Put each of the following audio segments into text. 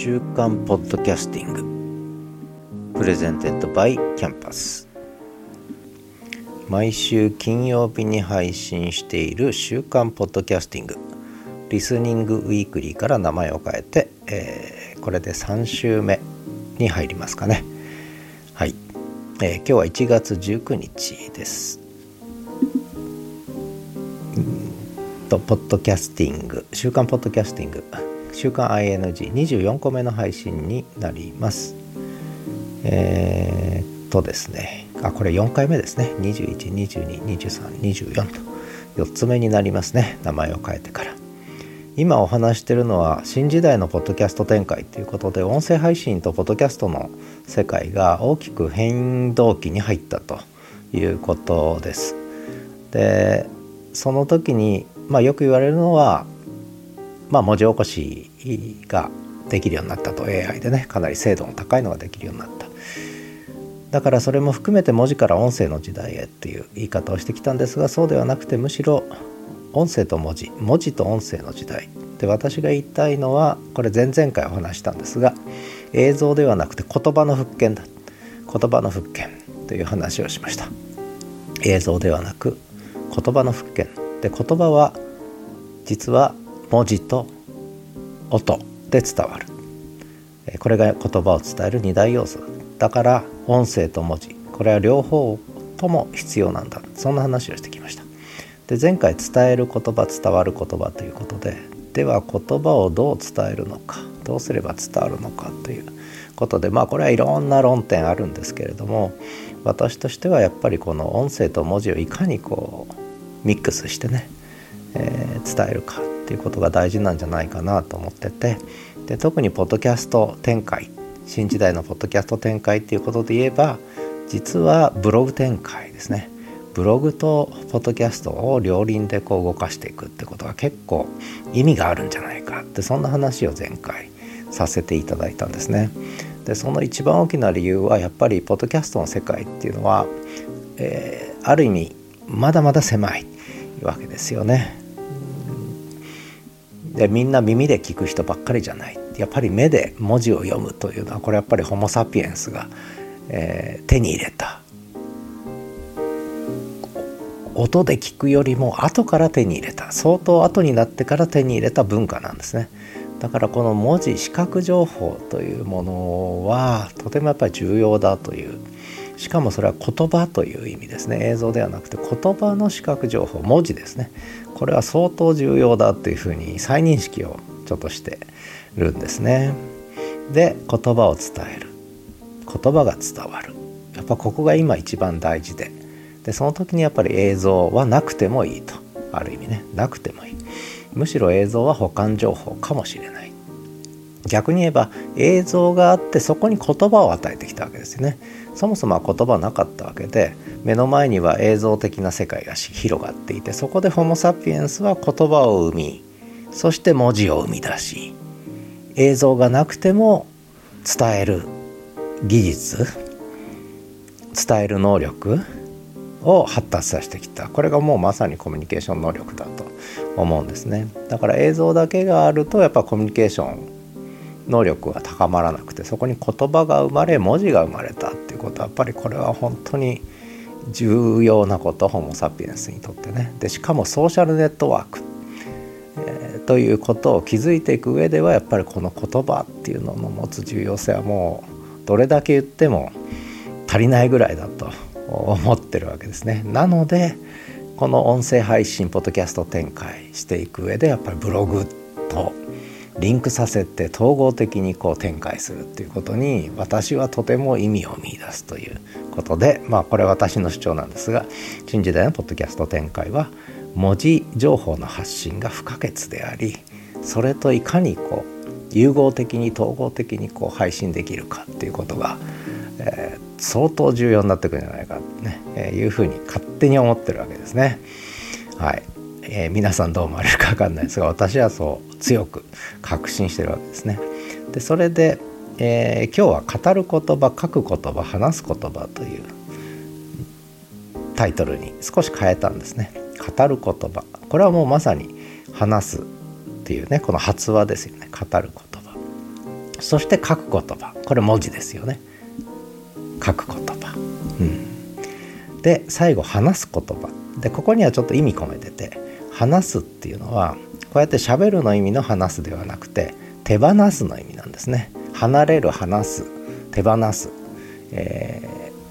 週刊ポッドキャスティング。 Presented by Campus 毎週金曜日に配信している週刊ポッドキャスティング。 Listening Weekly から名前を変えて、えー、これで3週目に入りますかね。はい、えー、今日は1月19日です。とポッドキャスティング。週刊ポッドキャスティング。週刊 ING24 個目の配信になります。えー、っとですね、あ、これ4回目ですね。21、22、23、24と4つ目になりますね。名前を変えてから。今お話してるのは新時代のポッドキャスト展開ということで音声配信とポッドキャストの世界が大きく変動期に入ったということです。でその時に、まあ、よく言われるのはまあ、文字起こしができるようになったと。AI でねかなり精度の高いのができるようになった。だからそれも含めて文字から音声の時代へっていう言い方をしてきたんですがそうではなくてむしろ音声と文字文字と音声の時代。で私が言いたいのはこれ前々回お話したんですが映像ではなくて言葉の復権だ。言葉の復権という話をしました。映像ではなく言葉の復権で言葉は実は文字と音で伝わる。これが言葉を伝える二大要素だから音声と文字。これは両方とも必要なんだ。そんな話をしてきました。で前回伝える言葉伝わる言葉ということででは言葉をどう伝えるのかどうすれば伝わるのかということでまあこれはいろんな論点あるんですけれども私としてはやっぱりこの音声と文字をいかにこうミックスしてね、えー、伝えるか。っていうことが大事なんじゃないかなと思っててで特にポッドキャスト展開新時代のポッドキャスト展開っていうことで言えば実はブログ展開ですねブログとポッドキャストを両輪でこう動かしていくってことが結構意味があるんじゃないかってそんな話を前回させていただいたんですね。でその一番大きな理由はやっぱりポッドキャストの世界っていうのは、えー、ある意味まだまだ狭いわけですよね。でみんな耳で聞く人ばっかりじゃない。やっぱり目で文字を読むというのはこれやっぱりホモ・サピエンスが、えー、手に入れた。音で聞くよりも後から手に入れた。相当後になってから手に入れた文化なんですね。だからこの文字視覚情報というものはとてもやっぱり重要だというしかもそれは言葉という意味ですね。映像ではなくて言葉の視覚情報文字ですね。これは相当重要だというふうに再認識をちょっとしてるんですね。で言葉を伝える。言葉が伝わる。やっぱここが今一番大事で。でその時にやっぱり映像はなくてもいいと。ある意味ね。なくてもいい。むしろ映像は保管情報かもしれない。逆に言えば映像があってそこに言葉を与えてきたわけですよね。そもそもは言葉なかったわけで目の前には映像的な世界が広がっていてそこでホモ・サピエンスは言葉を生みそして文字を生み出し映像がなくても伝える技術伝える能力を発達させてきた。これがもうまさにコミュニケーション能力だと思うんですね。だから映像だけがあるとやっぱコミュニケーション能力が高まらなくてそこに言葉が生まれ文字が生まれたっていうことはやっぱりこれは本当に重要なことホモ・サピエンスにとってねでしかもソーシャルネットワーク、えー、ということを築いていく上ではやっぱりこの言葉っていうのの持つ重要性はもうどれだけ言っても足りないぐらいだと思ってるわけですね。なのでこの音声配信ポッドキャスト展開していく上でやっぱりブログとリンクさせて統合的にこう展開するっていうことに私はとても意味を見いだすということでまあこれは私の主張なんですが新時代のポッドキャスト展開は文字情報の発信が不可欠でありそれといかにこう融合的に統合的にこう配信できるかっていうことが、えー、相当重要になってくるんじゃないかってね、えー、いうふうに勝手に思ってるわけですね。はい、えー、皆さんどう思われるか分かんないですが私はそう強く確信してるわけですね。でそれで、えー、今日は「語る言葉書く言葉話す言葉」というタイトルに少し変えたんですね。語る言葉。これはもうまさに話すっていうねこの発話ですよね。語る言葉。そして書く言葉。これ文字ですよね。書く言葉、うん、で最後話す言葉。でここにはちょっと意味込めてて話すっていうのはこうやってしゃべるの意味の話すではなくて手放すの意味なんですね。離れる話す手放す、え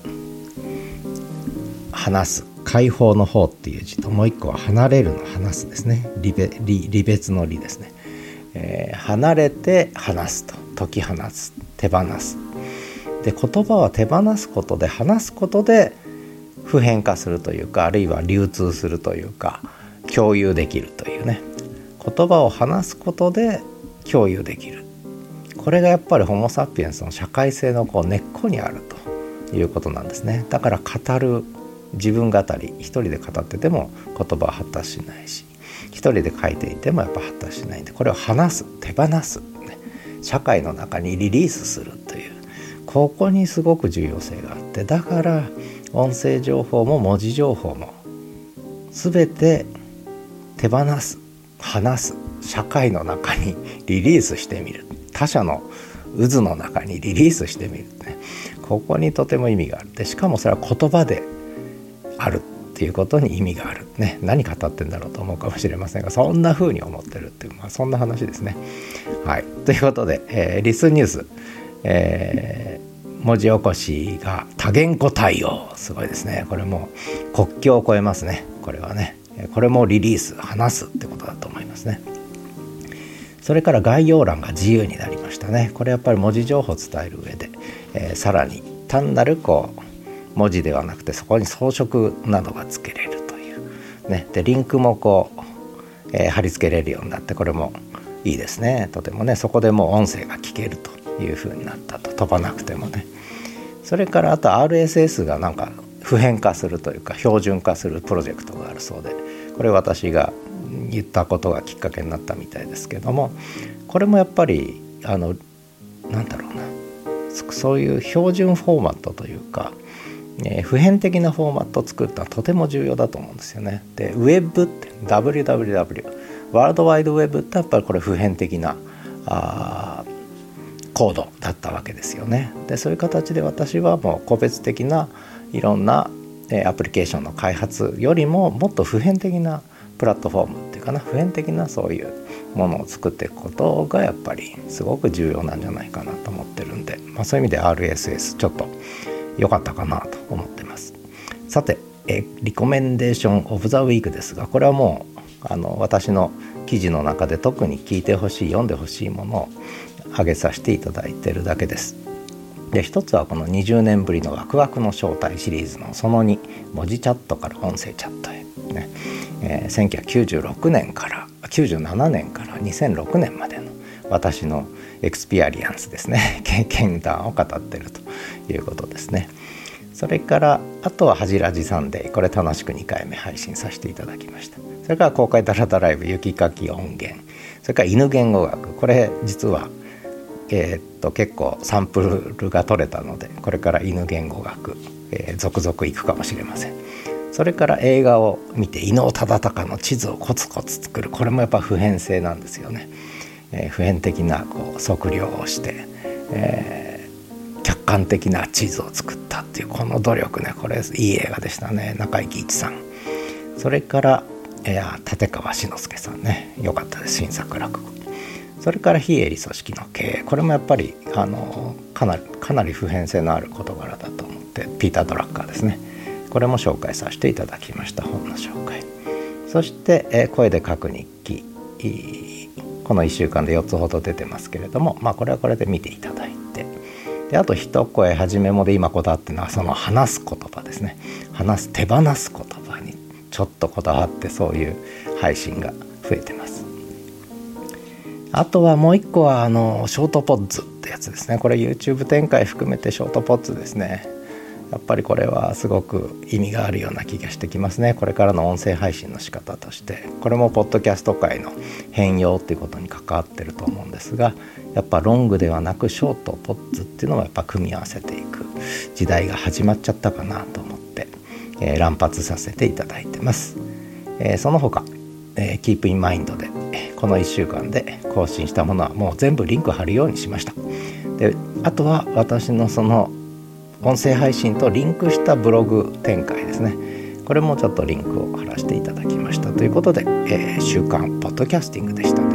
ー、話す解放の方っていう字ともう一個は離れるの話すですね。離別の離ですね、えー、離れて話すと。解き放つ手放す。で言葉は手放すことで話すことで普遍化するというかあるいは流通するというか共有できるというね。言葉を話すことで共有できる。これがやっぱりホモ・サピエンスの社会性のこう根っこにあるということなんですね。だから語る自分語り一人で語ってても言葉は発達しないし一人で書いていてもやっぱ発達しないんでこれを話す手放す、ね、社会の中にリリースするという。ここにすごく重要性があってだから音声情報も文字情報も全て手放す話す社会の中にリリースしてみる。他者の渦の中にリリースしてみるね。ここにとても意味がある。でしかもそれは言葉であるっていうことに意味がある。ね。何語ってんだろうと思うかもしれませんがそんな風に思ってるっていう、まあ、そんな話ですね。はい。ということで、えー、リスニュース、えー、文字起こしが多言語対応。すごいですね。これも国境を越えますね。これはね。これもリリース話すってことだと思いますね。それから概要欄が自由になりましたね。これやっぱり文字情報を伝える上で、えー、さらに単なるこう文字ではなくてそこに装飾などがつけれるという、ね、でリンクもこう、えー、貼り付けれるようになってこれもいいですね。とてもねそこでもう音声が聞けるというふうになったと。飛ばなくてもね。それからあと RSS がなんか普遍化するというか標準化するプロジェクトがあるそうでこれ私が言ったことがきっかけになったみたいですけどもこれもやっぱりあのなんだろうなそういう標準フォーマットというか、えー、普遍的なフォーマットを作るのはとても重要だと思うんですよね。でウェブって WWW ワールドワイドウェブってやっぱりこれ普遍的なあコードだったわけですよね。でそういう形で私はもう個別的ないろんなアプリケーションの開発よりももっと普遍的なプラットフォームっていうかな。普遍的なそういうものを作っていくことがやっぱりすごく重要なんじゃないかなと思ってるんで、まあ、そういう意味で RSS ちょっと良かったかなと思ってます。さてえリコメンデーションオブザウィークですがこれはもうあの私の記事の中で特に聞いてほしい読んでほしいものを挙げさせていただいてるだけです。で一つはこの20年ぶりのワクワクの正体シリーズのその2文字チャットから音声チャットへ。ね、えー、1996年から97年から2006年までの私のエクスピアリアンスですね。経験談を語ってるということですね。それからあとは「はじらじサンデー」これ楽しく2回目配信させていただきました。それから公開ダラダライブ雪かき音源。それから犬言語学。これ実はえー、っと結構サンプルが取れたのでこれから犬言語学、えー、続々いくかもしれません。それから映画を見て伊能忠敬の地図をコツコツ作る。これもやっぱ普遍性なんですよね、えー、普遍的なこう測量をして、えー、客観的な地図を作ったっていうこの努力ねこれいい映画でしたね。中井貴一さん。それからいや立川志の輔さんね。よかったです。新作落語。それから非営利組織の経営。これもやっぱりあのかなりかなり普遍性のある事柄だと思ってピーター・ドラッカーですね。これも紹介させていただきました。本の紹介。そして、声で書く日記。この1週間で4つほど出てますけれどもまあこれはこれで見ていただいて。であと一声はじめもで今こだわってるのはその話す言葉ですね。話す手放す言葉にちょっとこだわってそういう配信が増えてます。あとはもう一個はあのショートポッズってやつですね。これ YouTube 展開含めてショートポッズですね。やっぱりこれはすごく意味があるような気がしてきますね。これからの音声配信の仕方として。これもポッドキャスト界の変容っていうことに関わってると思うんですがやっぱロングではなくショートポッズっていうのもやっぱ組み合わせていく時代が始まっちゃったかなと思って、えー、乱発させていただいてます、えー、その他、えー、キープインマインドでこの1週間で更新したものはもう全部リンク貼るようにしました。であとは私のその音声配信とリンクしたブログ展開ですね。これもちょっとリンクを貼らせていただきました。ということで、えー、週刊ポッドキャスティングでした。